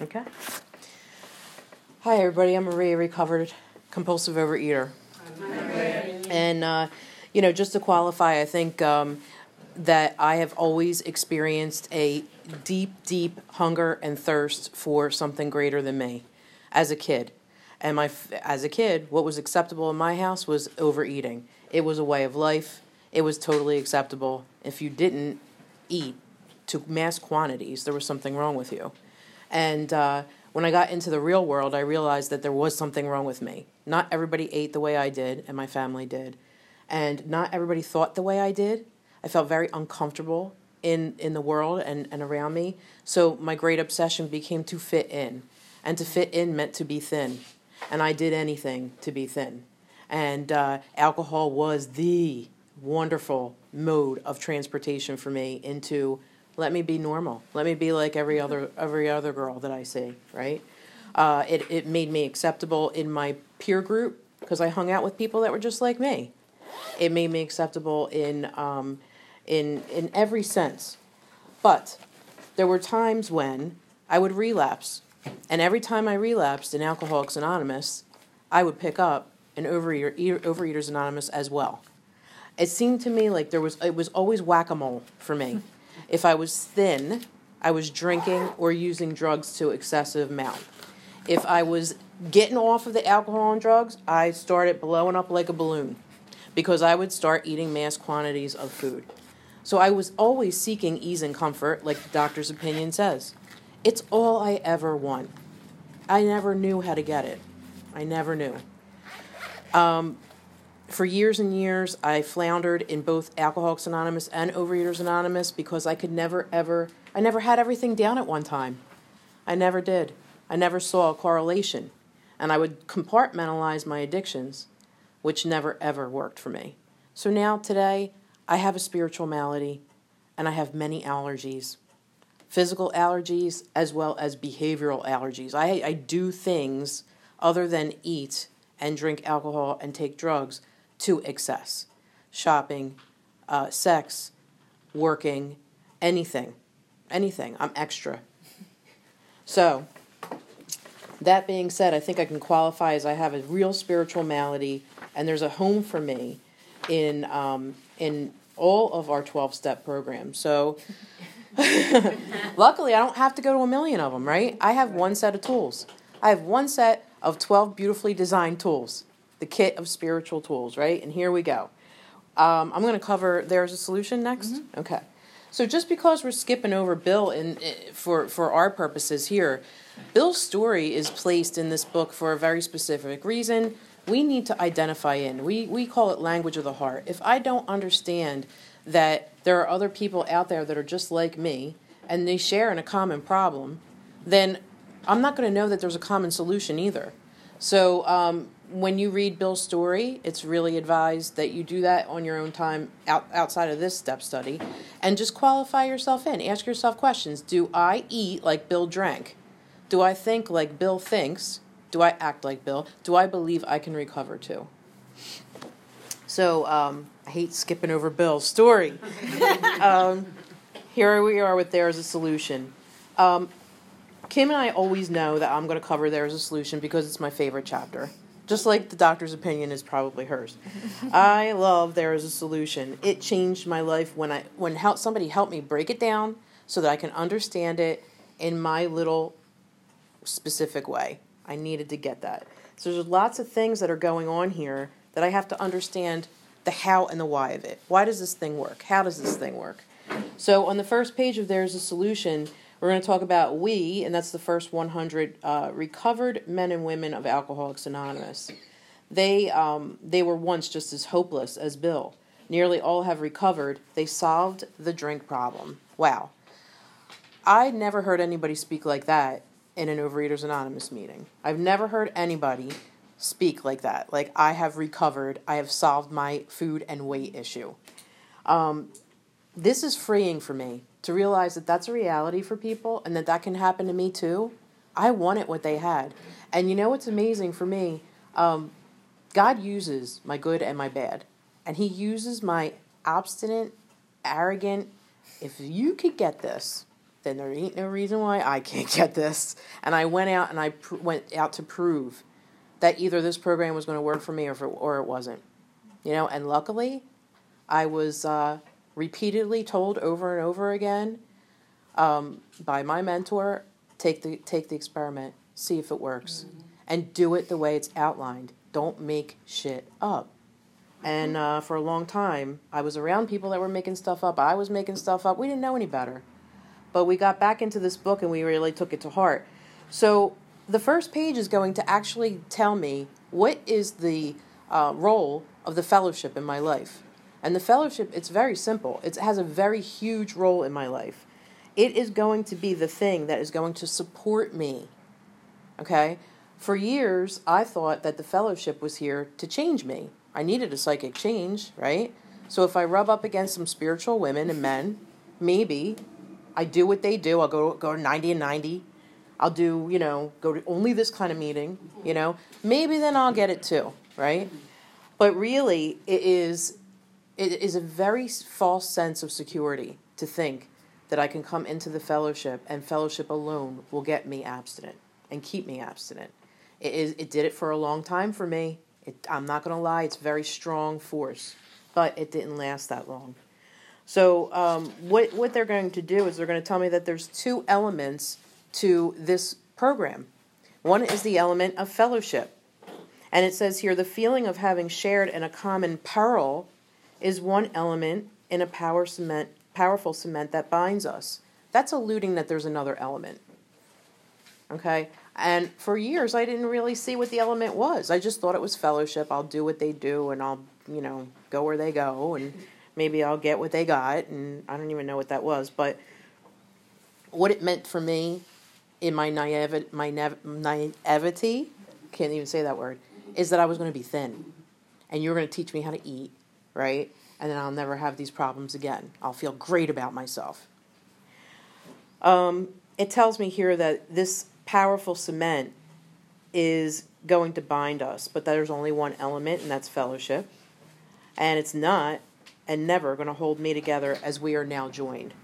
Okay. Hi, everybody. I'm Maria, recovered compulsive overeater. And, uh, you know, just to qualify, I think um, that I have always experienced a deep, deep hunger and thirst for something greater than me as a kid. And my, as a kid, what was acceptable in my house was overeating. It was a way of life. It was totally acceptable. If you didn't eat to mass quantities, there was something wrong with you. And uh, when I got into the real world, I realized that there was something wrong with me. Not everybody ate the way I did, and my family did. And not everybody thought the way I did. I felt very uncomfortable in, in the world and, and around me. So my great obsession became to fit in. And to fit in meant to be thin. And I did anything to be thin. And uh, alcohol was the wonderful mode of transportation for me into let me be normal. Let me be like every other every other girl that I see. Right? Uh, it it made me acceptable in my peer group because I hung out with people that were just like me. It made me acceptable in um, in in every sense. But there were times when I would relapse, and every time I relapsed in Alcoholics Anonymous, I would pick up an Overeater, Overeaters Anonymous as well. It seemed to me like there was it was always whack a mole for me. If I was thin, I was drinking or using drugs to excessive amount. If I was getting off of the alcohol and drugs, I started blowing up like a balloon because I would start eating mass quantities of food. So I was always seeking ease and comfort, like the doctor's opinion says. It's all I ever want. I never knew how to get it. I never knew. Um, for years and years, I floundered in both Alcoholics Anonymous and Overeaters Anonymous because I could never, ever, I never had everything down at one time. I never did. I never saw a correlation. And I would compartmentalize my addictions, which never, ever worked for me. So now, today, I have a spiritual malady and I have many allergies physical allergies as well as behavioral allergies. I, I do things other than eat and drink alcohol and take drugs to excess shopping, uh, sex, working, anything. Anything. I'm extra. So, that being said, I think I can qualify as I have a real spiritual malady, and there's a home for me in um, in all of our 12 step programs. So, luckily, I don't have to go to a million of them, right? I have one set of tools. I have one set of 12 beautifully designed tools the kit of spiritual tools, right? And here we go. Um, I'm going to cover there's a solution next. Mm-hmm. Okay. So just because we're skipping over Bill in, in, for for our purposes here, Bill's story is placed in this book for a very specific reason. We need to identify in. We we call it language of the heart. If I don't understand that there are other people out there that are just like me and they share in a common problem, then I'm not going to know that there's a common solution either. So um, when you read Bill's story, it's really advised that you do that on your own time out, outside of this step study and just qualify yourself in. Ask yourself questions Do I eat like Bill drank? Do I think like Bill thinks? Do I act like Bill? Do I believe I can recover too? So um, I hate skipping over Bill's story. um, here we are with There is a Solution. Um, Kim and I always know that I'm going to cover There is a Solution because it's my favorite chapter just like the doctor's opinion is probably hers. I love there is a solution. It changed my life when I when help, somebody helped me break it down so that I can understand it in my little specific way. I needed to get that. So there's lots of things that are going on here that I have to understand the how and the why of it. Why does this thing work? How does this thing work? So on the first page of there's a solution, we're going to talk about we, and that's the first 100 uh, recovered men and women of Alcoholics Anonymous. They, um, they were once just as hopeless as Bill. Nearly all have recovered. They solved the drink problem. Wow. I never heard anybody speak like that in an Overeaters Anonymous meeting. I've never heard anybody speak like that. Like, I have recovered, I have solved my food and weight issue. Um, this is freeing for me to realize that that's a reality for people and that that can happen to me too. I wanted what they had. And you know what's amazing for me? Um, God uses my good and my bad. And He uses my obstinate, arrogant, if you could get this, then there ain't no reason why I can't get this. And I went out and I pr- went out to prove that either this program was going to work for me or for, or it wasn't. You know, and luckily, I was uh, repeatedly told over and over again um, by my mentor, take the take the experiment, see if it works, mm-hmm. and do it the way it's outlined. Don't make shit up. And uh, for a long time, I was around people that were making stuff up. I was making stuff up. We didn't know any better. But we got back into this book and we really took it to heart. So the first page is going to actually tell me what is the uh, role of the fellowship in my life. And the fellowship, it's very simple. It has a very huge role in my life. It is going to be the thing that is going to support me. Okay? For years, I thought that the fellowship was here to change me. I needed a psychic change, right? So if I rub up against some spiritual women and men, maybe I do what they do. I'll go go to 90 and 90. I'll do, you know, go to only this kind of meeting, you know. Maybe then I'll get it too, right? But really it is it is a very false sense of security to think that I can come into the fellowship and fellowship alone will get me abstinent and keep me abstinent. It is it did it for a long time for me. It, I'm not going to lie, it's very strong force, but it didn't last that long. So um, what what they're going to do is they're going to tell me that there's two elements to this program. One is the element of fellowship. And it says here the feeling of having shared in a common peril is one element in a power cement, powerful cement that binds us. That's alluding that there's another element. Okay? And for years, I didn't really see what the element was. I just thought it was fellowship. I'll do what they do and I'll, you know, go where they go and maybe I'll get what they got. And I don't even know what that was. But what it meant for me in my naive, my naivety, can't even say that word, is that I was going to be thin. And you were going to teach me how to eat, right? And then I'll never have these problems again. I'll feel great about myself. Um, it tells me here that this powerful cement is going to bind us, but there's only one element, and that's fellowship. And it's not and never going to hold me together as we are now joined.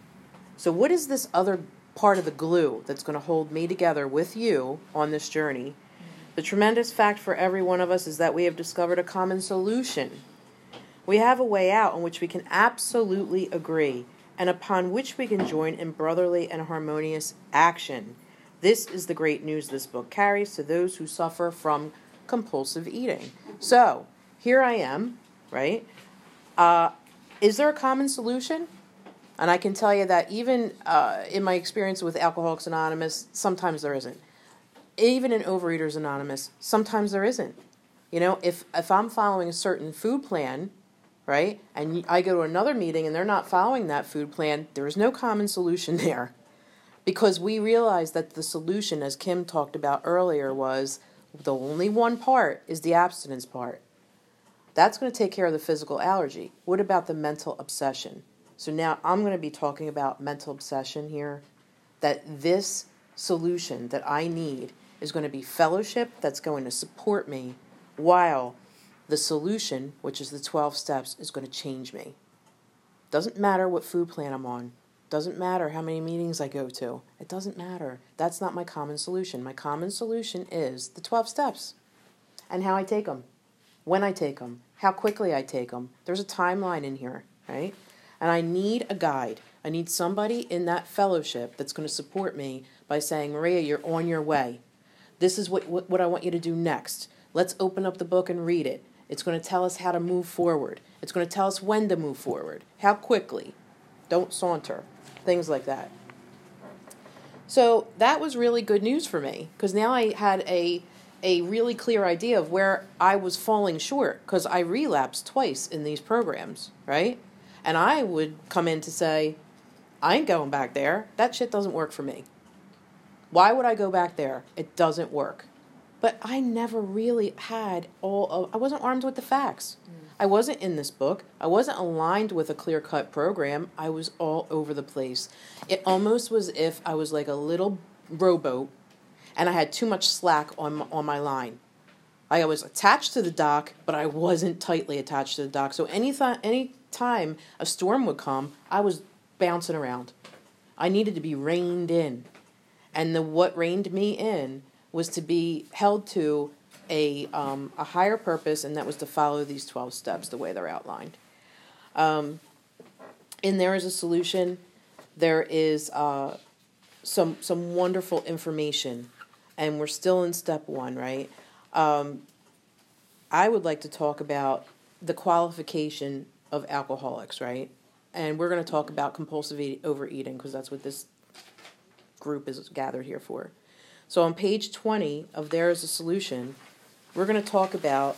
So, what is this other part of the glue that's going to hold me together with you on this journey? The tremendous fact for every one of us is that we have discovered a common solution. We have a way out on which we can absolutely agree and upon which we can join in brotherly and harmonious action. This is the great news this book carries to those who suffer from compulsive eating. So, here I am, right? Uh, is there a common solution? And I can tell you that even uh, in my experience with Alcoholics Anonymous, sometimes there isn't. Even in Overeaters Anonymous, sometimes there isn't. You know, if if I'm following a certain food plan, right, and I go to another meeting and they're not following that food plan, there is no common solution there because we realized that the solution, as Kim talked about earlier, was the only one part is the abstinence part. That's going to take care of the physical allergy. What about the mental obsession? So now I'm going to be talking about mental obsession here. That this solution that I need is going to be fellowship that's going to support me while the solution, which is the 12 steps, is going to change me. Doesn't matter what food plan I'm on. Doesn't matter how many meetings I go to. It doesn't matter. That's not my common solution. My common solution is the 12 steps and how I take them, when I take them, how quickly I take them. There's a timeline in here, right? And I need a guide. I need somebody in that fellowship that's going to support me by saying, Maria, you're on your way. This is what, what, what I want you to do next. Let's open up the book and read it. It's going to tell us how to move forward. It's going to tell us when to move forward, how quickly. Don't saunter things like that. So that was really good news for me because now I had a a really clear idea of where I was falling short because I relapsed twice in these programs, right? And I would come in to say, I ain't going back there. That shit doesn't work for me. Why would I go back there? It doesn't work. But I never really had all of, I wasn't armed with the facts. Mm. I wasn't in this book. I wasn't aligned with a clear cut program. I was all over the place. It almost was if I was like a little rowboat and I had too much slack on, on my line. I was attached to the dock, but I wasn't tightly attached to the dock. So any, th- any time a storm would come, I was bouncing around. I needed to be reined in. And the what reined me in was to be held to a, um, a higher purpose, and that was to follow these 12 steps the way they're outlined. Um, and there is a solution. There is uh, some, some wonderful information, and we're still in step one, right? Um, I would like to talk about the qualification of alcoholics, right? And we're going to talk about compulsive overeating because that's what this group is gathered here for. So on page 20 of There is a Solution, we're going to talk about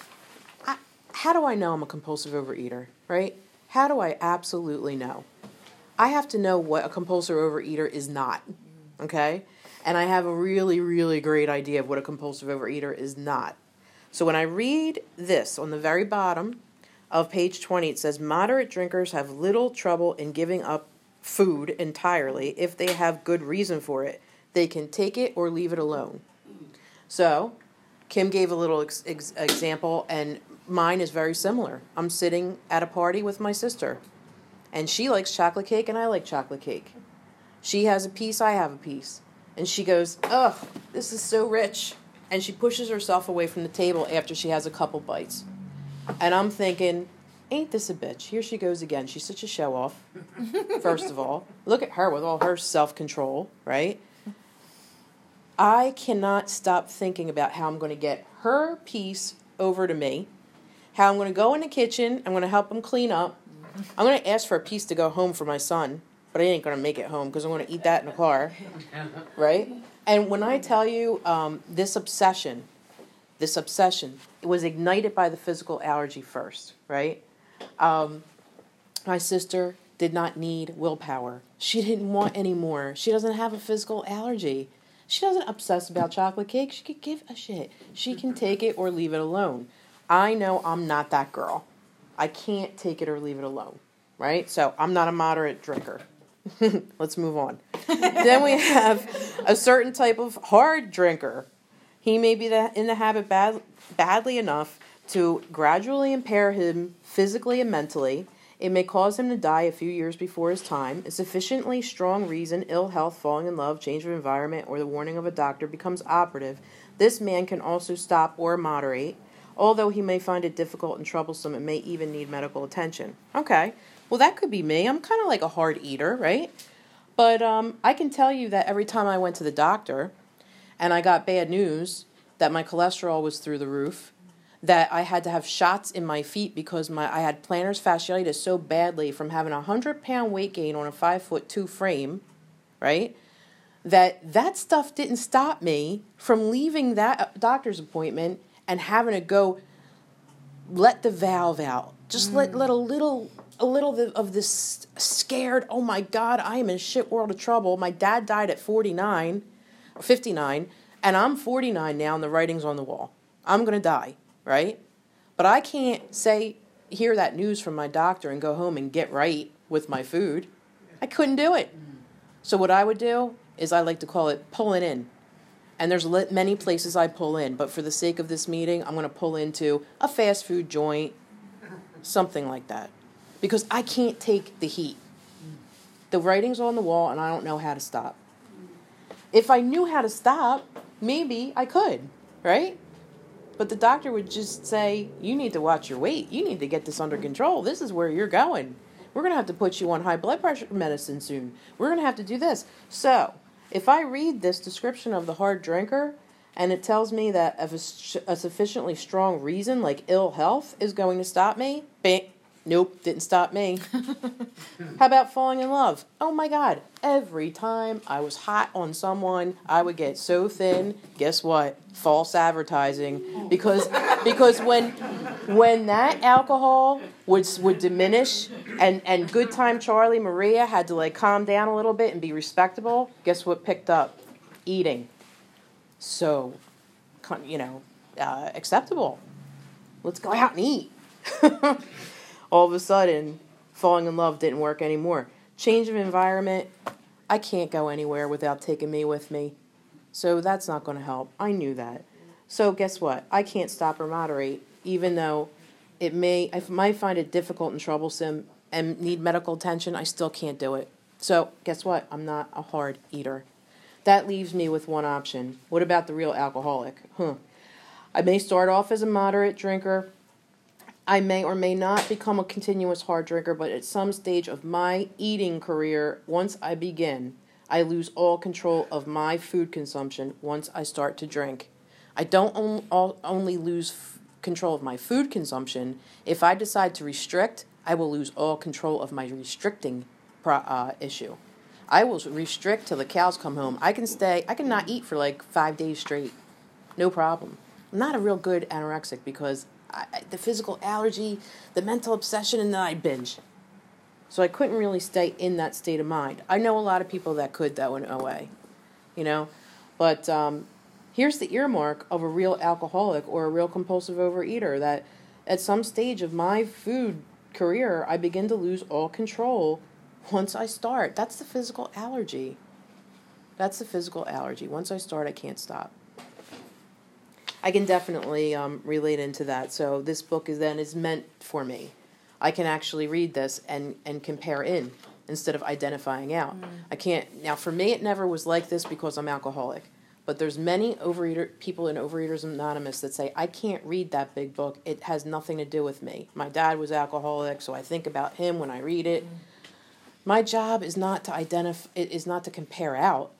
how do I know I'm a compulsive overeater, right? How do I absolutely know? I have to know what a compulsive overeater is not, okay? And I have a really, really great idea of what a compulsive overeater is not. So when I read this on the very bottom of page 20, it says moderate drinkers have little trouble in giving up food entirely if they have good reason for it. They can take it or leave it alone. So, Kim gave a little ex- ex- example, and mine is very similar. I'm sitting at a party with my sister, and she likes chocolate cake, and I like chocolate cake. She has a piece, I have a piece. And she goes, Ugh, this is so rich. And she pushes herself away from the table after she has a couple bites. And I'm thinking, Ain't this a bitch? Here she goes again. She's such a show off, first of all. Look at her with all her self control, right? I cannot stop thinking about how I'm going to get her piece over to me, how I'm going to go in the kitchen, I'm going to help him clean up. I'm going to ask for a piece to go home for my son, but I ain't going to make it home because I'm going to eat that in the car, right? And when I tell you um, this obsession, this obsession, it was ignited by the physical allergy first, right? Um, my sister did not need willpower. She didn't want any more. She doesn't have a physical allergy. She doesn't obsess about chocolate cake. She could give a shit. She can take it or leave it alone. I know I'm not that girl. I can't take it or leave it alone, right? So I'm not a moderate drinker. Let's move on. then we have a certain type of hard drinker. He may be in the habit bad, badly enough to gradually impair him physically and mentally. It may cause him to die a few years before his time. A sufficiently strong reason, ill health, falling in love, change of environment, or the warning of a doctor becomes operative. This man can also stop or moderate. Although he may find it difficult and troublesome, and may even need medical attention. Okay, well, that could be me. I'm kind of like a hard eater, right? But um, I can tell you that every time I went to the doctor and I got bad news that my cholesterol was through the roof that I had to have shots in my feet because my I had plantar fasciitis so badly from having a hundred pound weight gain on a five foot two frame, right? That that stuff didn't stop me from leaving that uh, doctor's appointment and having to go let the valve out. Just mm. let let a little a little of this scared. Oh my God, I am in shit world of trouble. My dad died at forty nine, or fifty nine, and I'm forty nine now, and the writing's on the wall. I'm gonna die right? But I can't say, hear that news from my doctor and go home and get right with my food. I couldn't do it. So, what I would do is I like to call it pulling in. And there's many places I pull in, but for the sake of this meeting, I'm going to pull into a fast food joint, something like that. Because I can't take the heat. The writing's on the wall, and I don't know how to stop. If I knew how to stop, maybe I could, right? But the doctor would just say, You need to watch your weight. You need to get this under control. This is where you're going. We're going to have to put you on high blood pressure medicine soon. We're going to have to do this. So, if I read this description of the hard drinker and it tells me that a, a sufficiently strong reason, like ill health, is going to stop me, bing, Nope, didn't stop me. How about falling in love? Oh my god, every time I was hot on someone, I would get so thin. Guess what? False advertising because because when when that alcohol would would diminish and and good time Charlie Maria had to like calm down a little bit and be respectable, guess what picked up? Eating. So, you know, uh, acceptable. Let's go out and eat. all of a sudden falling in love didn't work anymore. Change of environment, I can't go anywhere without taking me with me. So that's not going to help. I knew that. So guess what? I can't stop or moderate, even though it may I might find it difficult and troublesome and need medical attention. I still can't do it. So, guess what? I'm not a hard eater. That leaves me with one option. What about the real alcoholic? Huh. I may start off as a moderate drinker. I may or may not become a continuous hard drinker, but at some stage of my eating career, once I begin, I lose all control of my food consumption once I start to drink. I don't on, only lose f- control of my food consumption. If I decide to restrict, I will lose all control of my restricting pro- uh, issue. I will restrict till the cows come home. I can stay, I can not eat for like five days straight. No problem. I'm not a real good anorexic because I, the physical allergy, the mental obsession, and then I binge. So I couldn't really stay in that state of mind. I know a lot of people that could, though, in OA, you know. But um, here's the earmark of a real alcoholic or a real compulsive overeater that at some stage of my food career, I begin to lose all control once I start. That's the physical allergy. That's the physical allergy. Once I start, I can't stop. I can definitely um, relate into that. So this book is then is meant for me. I can actually read this and and compare in instead of identifying out. Mm. I can't now. For me, it never was like this because I'm alcoholic. But there's many overeater people in Overeaters Anonymous that say I can't read that big book. It has nothing to do with me. My dad was alcoholic, so I think about him when I read it. Mm my job is not to identify is not to compare out.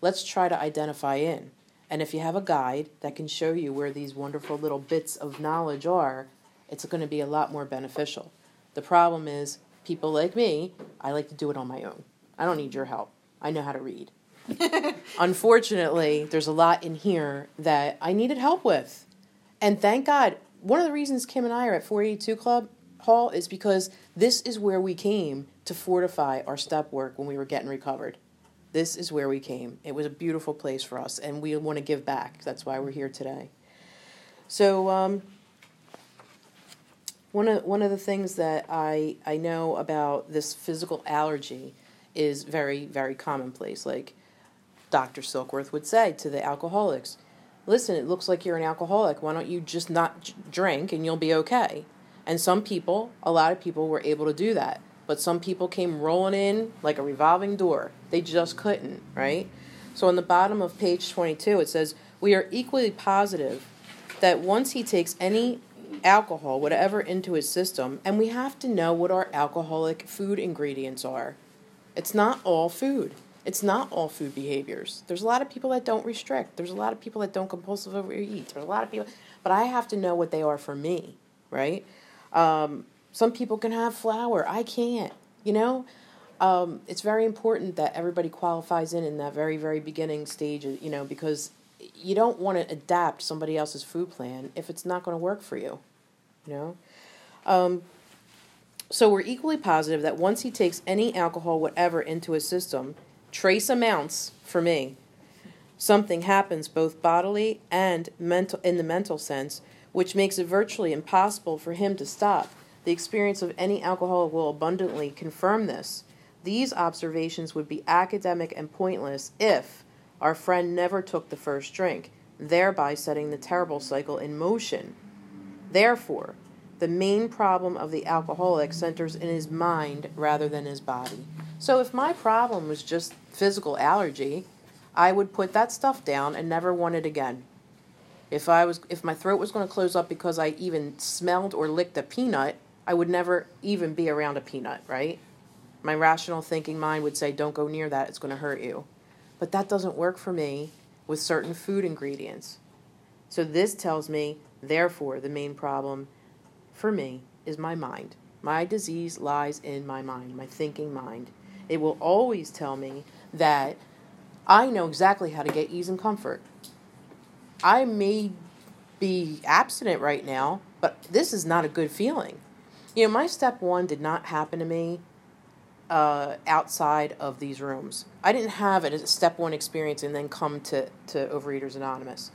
Let's try to identify in. And if you have a guide that can show you where these wonderful little bits of knowledge are, it's going to be a lot more beneficial. The problem is people like me, I like to do it on my own. I don't need your help. I know how to read. Unfortunately, there's a lot in here that I needed help with. And thank God, one of the reasons Kim and I are at 482 Club Hall is because this is where we came to fortify our step work when we were getting recovered. This is where we came. It was a beautiful place for us, and we want to give back. That's why we're here today. So, um, one of one of the things that I I know about this physical allergy is very very commonplace. Like Dr. Silkworth would say to the alcoholics, "Listen, it looks like you're an alcoholic. Why don't you just not drink and you'll be okay?" And some people, a lot of people, were able to do that but some people came rolling in like a revolving door. They just couldn't, right? So on the bottom of page 22, it says, We are equally positive that once he takes any alcohol, whatever, into his system, and we have to know what our alcoholic food ingredients are. It's not all food. It's not all food behaviors. There's a lot of people that don't restrict. There's a lot of people that don't compulsive overeat. There's a lot of people, but I have to know what they are for me, right? Um, some people can have flour. I can't. You know, um, it's very important that everybody qualifies in in that very very beginning stage. You know, because you don't want to adapt somebody else's food plan if it's not going to work for you. You know. Um, so we're equally positive that once he takes any alcohol, whatever, into his system, trace amounts for me, something happens both bodily and mental in the mental sense, which makes it virtually impossible for him to stop. The experience of any alcoholic will abundantly confirm this. These observations would be academic and pointless if our friend never took the first drink, thereby setting the terrible cycle in motion. Therefore, the main problem of the alcoholic centers in his mind rather than his body. So, if my problem was just physical allergy, I would put that stuff down and never want it again. If I was if my throat was going to close up because I even smelled or licked a peanut, I would never even be around a peanut, right? My rational thinking mind would say, don't go near that, it's going to hurt you. But that doesn't work for me with certain food ingredients. So this tells me, therefore, the main problem for me is my mind. My disease lies in my mind, my thinking mind. It will always tell me that I know exactly how to get ease and comfort. I may be abstinent right now, but this is not a good feeling. You know, my step one did not happen to me uh, outside of these rooms. I didn't have a step one experience and then come to, to Overeaters Anonymous.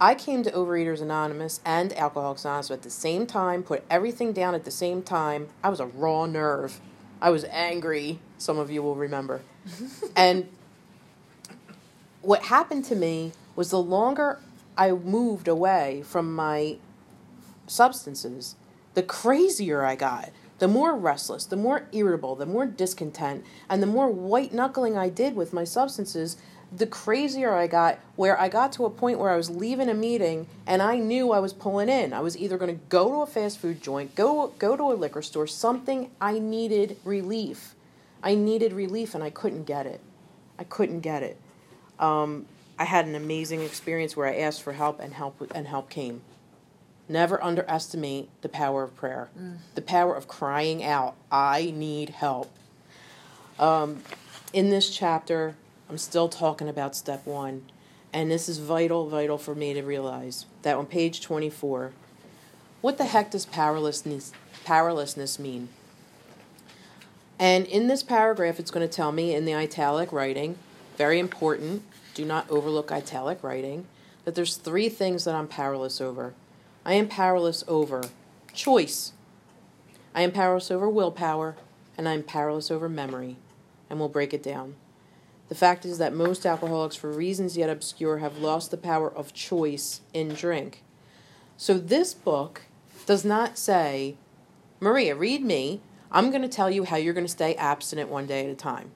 I came to Overeaters Anonymous and Alcoholics Anonymous at the same time, put everything down at the same time. I was a raw nerve. I was angry, some of you will remember. and what happened to me was the longer I moved away from my substances, the crazier I got, the more restless, the more irritable, the more discontent, and the more white knuckling I did with my substances, the crazier I got, where I got to a point where I was leaving a meeting and I knew I was pulling in. I was either going to go to a fast food joint, go go to a liquor store, something I needed relief. I needed relief and I couldn't get it. I couldn't get it. Um, I had an amazing experience where I asked for help and help and help came. Never underestimate the power of prayer, mm. the power of crying out, "I need help." Um, in this chapter, I'm still talking about step one. And this is vital, vital for me to realize that on page 24, what the heck does powerlessness, powerlessness mean? And in this paragraph, it's going to tell me in the italic writing, very important, do not overlook italic writing, that there's three things that I'm powerless over. I am powerless over choice, I am powerless over willpower, and I am powerless over memory. And we'll break it down. The fact is that most alcoholics, for reasons yet obscure, have lost the power of choice in drink. So this book does not say, Maria, read me. I'm going to tell you how you're going to stay abstinent one day at a time.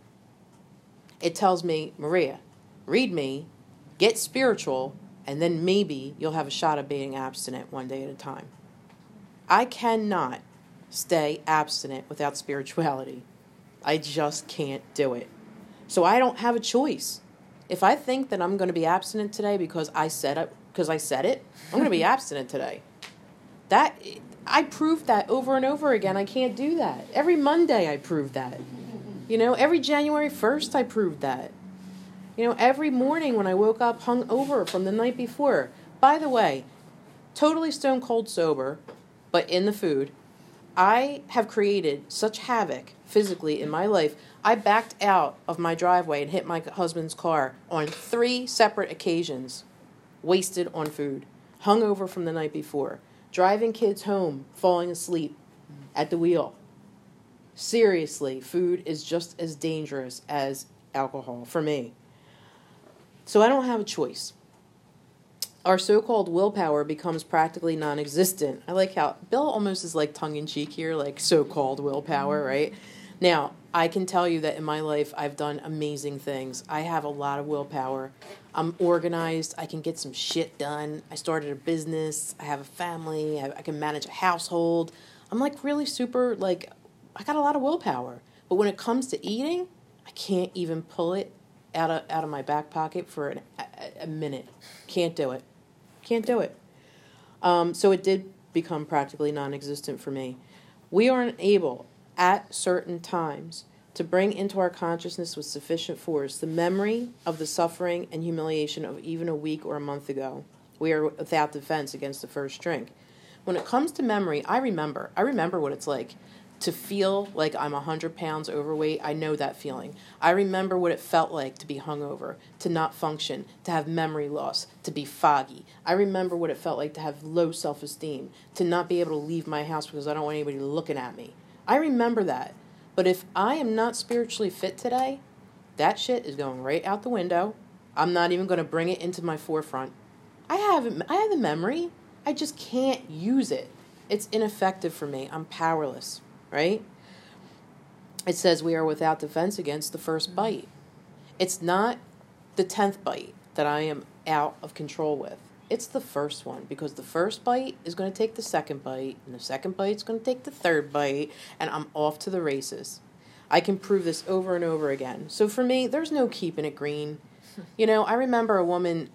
It tells me, Maria, read me, get spiritual, and then maybe you'll have a shot of being abstinent one day at a time. I cannot stay abstinent without spirituality. I just can't do it. So I don't have a choice. If I think that I'm going to be abstinent today because I said it, because I said it, I'm going to be abstinent today. That I proved that over and over again. I can't do that. Every Monday I proved that. You know, every January 1st I proved that. You know, every morning when I woke up hung over from the night before. By the way, totally stone cold sober, but in the food, I have created such havoc physically in my life. I backed out of my driveway and hit my husband's car on three separate occasions, wasted on food, hungover from the night before, driving kids home, falling asleep at the wheel. Seriously, food is just as dangerous as alcohol for me. So I don't have a choice. Our so called willpower becomes practically non existent. I like how Bill almost is like tongue in cheek here, like so called willpower, mm-hmm. right? Now, I can tell you that in my life, I've done amazing things. I have a lot of willpower. I'm organized. I can get some shit done. I started a business. I have a family. I, I can manage a household. I'm like really super, like, I got a lot of willpower. But when it comes to eating, I can't even pull it out of, out of my back pocket for an, a, a minute. Can't do it. Can't do it. Um, so it did become practically non existent for me. We aren't able at certain times to bring into our consciousness with sufficient force the memory of the suffering and humiliation of even a week or a month ago. We are without defense against the first drink. When it comes to memory, I remember. I remember what it's like to feel like I'm 100 pounds overweight, I know that feeling. I remember what it felt like to be hungover, to not function, to have memory loss, to be foggy. I remember what it felt like to have low self esteem, to not be able to leave my house because I don't want anybody looking at me. I remember that. But if I am not spiritually fit today, that shit is going right out the window. I'm not even going to bring it into my forefront. I have I have the memory. I just can't use it. It's ineffective for me. I'm powerless, right? It says we are without defense against the first mm-hmm. bite. It's not the 10th bite that I am out of control with. It's the first one because the first bite is going to take the second bite, and the second bite is going to take the third bite, and I'm off to the races. I can prove this over and over again. So for me, there's no keeping it green. You know, I remember a woman,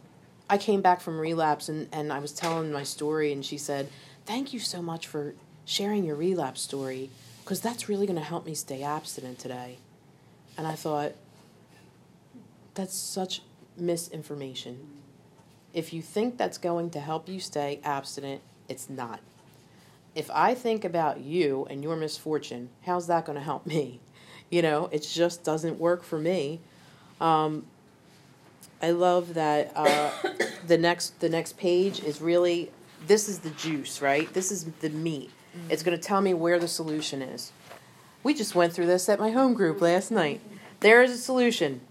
I came back from relapse and, and I was telling my story, and she said, Thank you so much for sharing your relapse story because that's really going to help me stay abstinent today. And I thought, that's such misinformation if you think that's going to help you stay abstinent, it's not. If I think about you and your misfortune, how's that going to help me? You know, it just doesn't work for me. Um, I love that uh, the next the next page is really this is the juice, right? This is the meat. Mm-hmm. It's going to tell me where the solution is. We just went through this at my home group last night. There is a solution.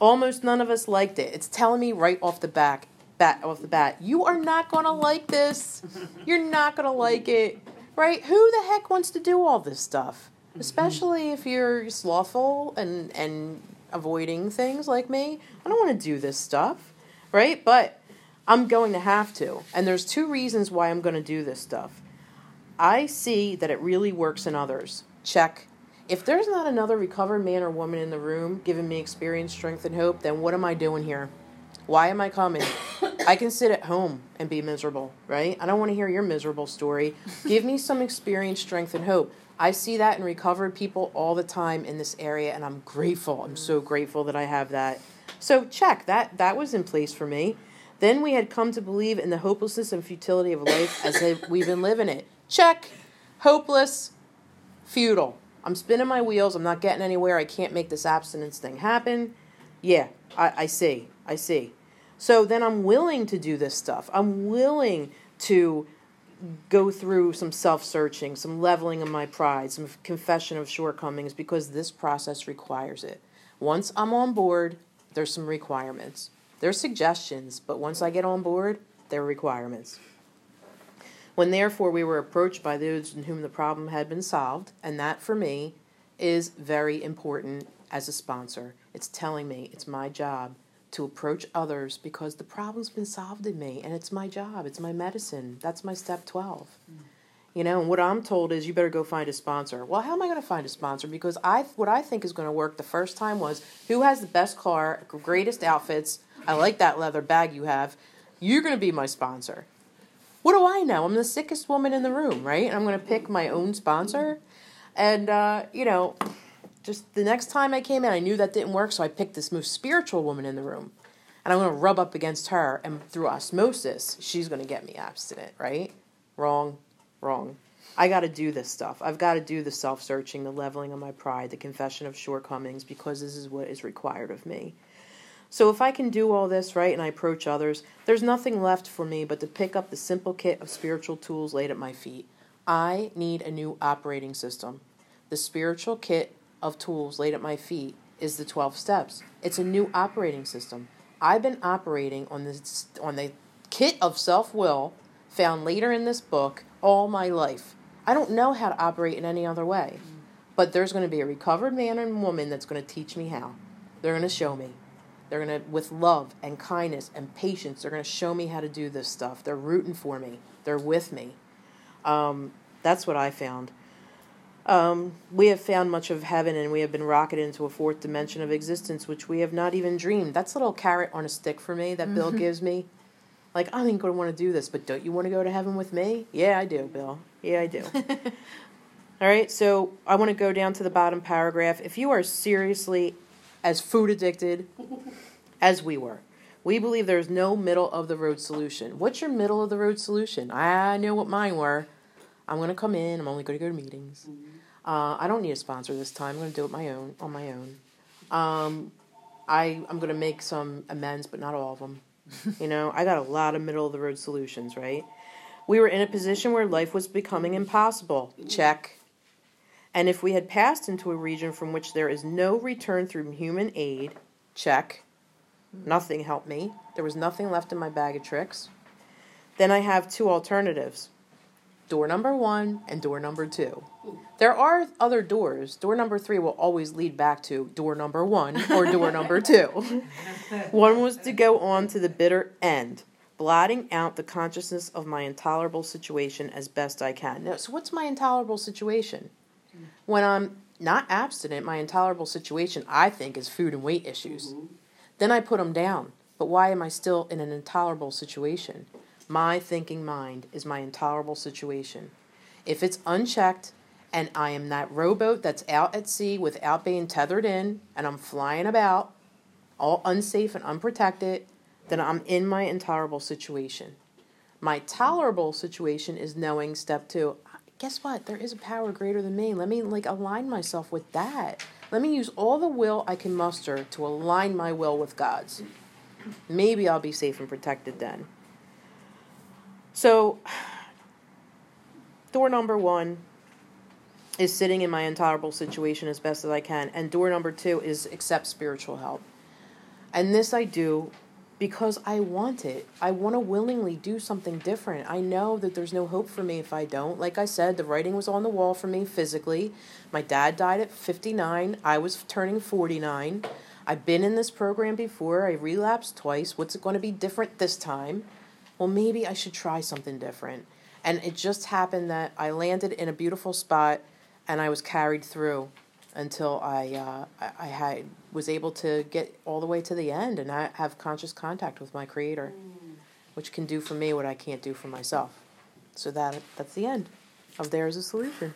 Almost none of us liked it. It's telling me right off the back bat off the bat. You are not going to like this. You're not going to like it. right? Who the heck wants to do all this stuff? Especially if you're slothful and and avoiding things like me. I don't want to do this stuff, right? But I'm going to have to. And there's two reasons why I'm going to do this stuff. I see that it really works in others. Check. If there's not another recovered man or woman in the room giving me experience, strength, and hope, then what am I doing here? Why am I coming? I can sit at home and be miserable, right? I don't want to hear your miserable story. Give me some experience, strength, and hope. I see that in recovered people all the time in this area, and I'm grateful. I'm so mm. grateful that I have that. So check that that was in place for me. Then we had come to believe in the hopelessness and futility of life as we've been living it. Check. Hopeless, futile. I'm spinning my wheels. I'm not getting anywhere. I can't make this abstinence thing happen. Yeah, I, I see. I see. So then I'm willing to do this stuff. I'm willing to go through some self searching, some leveling of my pride, some confession of shortcomings because this process requires it. Once I'm on board, there's some requirements. There's suggestions, but once I get on board, there are requirements. When therefore we were approached by those in whom the problem had been solved, and that for me is very important as a sponsor. It's telling me it's my job to approach others because the problem's been solved in me and it's my job, it's my medicine. That's my step 12. Mm. You know, and what I'm told is you better go find a sponsor. Well, how am I going to find a sponsor? Because I what I think is going to work the first time was who has the best car, greatest outfits. I like that leather bag you have. You're going to be my sponsor. What do I know? I'm the sickest woman in the room, right? I'm going to pick my own sponsor. And uh, you know, just the next time I came in, I knew that didn't work, so I picked this most spiritual woman in the room. And I'm going to rub up against her, and through osmosis, she's going to get me abstinent, right? Wrong, wrong. I got to do this stuff. I've got to do the self searching, the leveling of my pride, the confession of shortcomings, because this is what is required of me. So if I can do all this right and I approach others, there's nothing left for me but to pick up the simple kit of spiritual tools laid at my feet. I need a new operating system. The spiritual kit of tools laid at my feet is the 12 steps. It's a new operating system. I've been operating on this on the kit of self-will found later in this book all my life. I don't know how to operate in any other way. But there's going to be a recovered man and woman that's going to teach me how. They're going to show me. They're going to with love and kindness and patience, they're going to show me how to do this stuff. They're rooting for me. They're with me. Um, that's what I found. Um, we have found much of heaven and we have been rocketed into a fourth dimension of existence which we have not even dreamed. That's a little carrot on a stick for me that mm-hmm. Bill gives me. Like, I ain't going to want to do this, but don't you want to go to heaven with me? Yeah, I do, Bill. Yeah, I do. All right, so I want to go down to the bottom paragraph. If you are seriously as food addicted as we were, we believe there is no middle of the road solution. What's your middle of the road solution? I know what mine were. I'm going to come in. I'm only going to go to meetings. Mm-hmm. Uh, I don't need a sponsor this time. I'm going to do it my own on my own. Um, I I'm going to make some amends, but not all of them. you know, I got a lot of middle of the road solutions. Right? We were in a position where life was becoming impossible. Check. And if we had passed into a region from which there is no return through human aid, check. Nothing helped me. There was nothing left in my bag of tricks. Then I have two alternatives door number one and door number two. There are other doors. Door number three will always lead back to door number one or door number two. one was to go on to the bitter end, blotting out the consciousness of my intolerable situation as best I can. Now, so, what's my intolerable situation? When I'm not abstinent, my intolerable situation, I think, is food and weight issues. Mm-hmm. Then I put them down. But why am I still in an intolerable situation? My thinking mind is my intolerable situation. If it's unchecked and I am that rowboat that's out at sea without being tethered in and I'm flying about, all unsafe and unprotected, then I'm in my intolerable situation. My tolerable situation is knowing step two. Guess what? There is a power greater than me. Let me like align myself with that. Let me use all the will I can muster to align my will with God's. Maybe I'll be safe and protected then. So, door number one is sitting in my intolerable situation as best as I can, and door number two is accept spiritual help. And this I do because I want it. I want to willingly do something different. I know that there's no hope for me if I don't. Like I said, the writing was on the wall for me physically. My dad died at 59. I was turning 49. I've been in this program before. I relapsed twice. What's it going to be different this time? Well, maybe I should try something different. And it just happened that I landed in a beautiful spot and I was carried through until I, uh, I, I had was able to get all the way to the end and I have conscious contact with my creator, which can do for me what I can't do for myself. So that that's the end of there's a solution.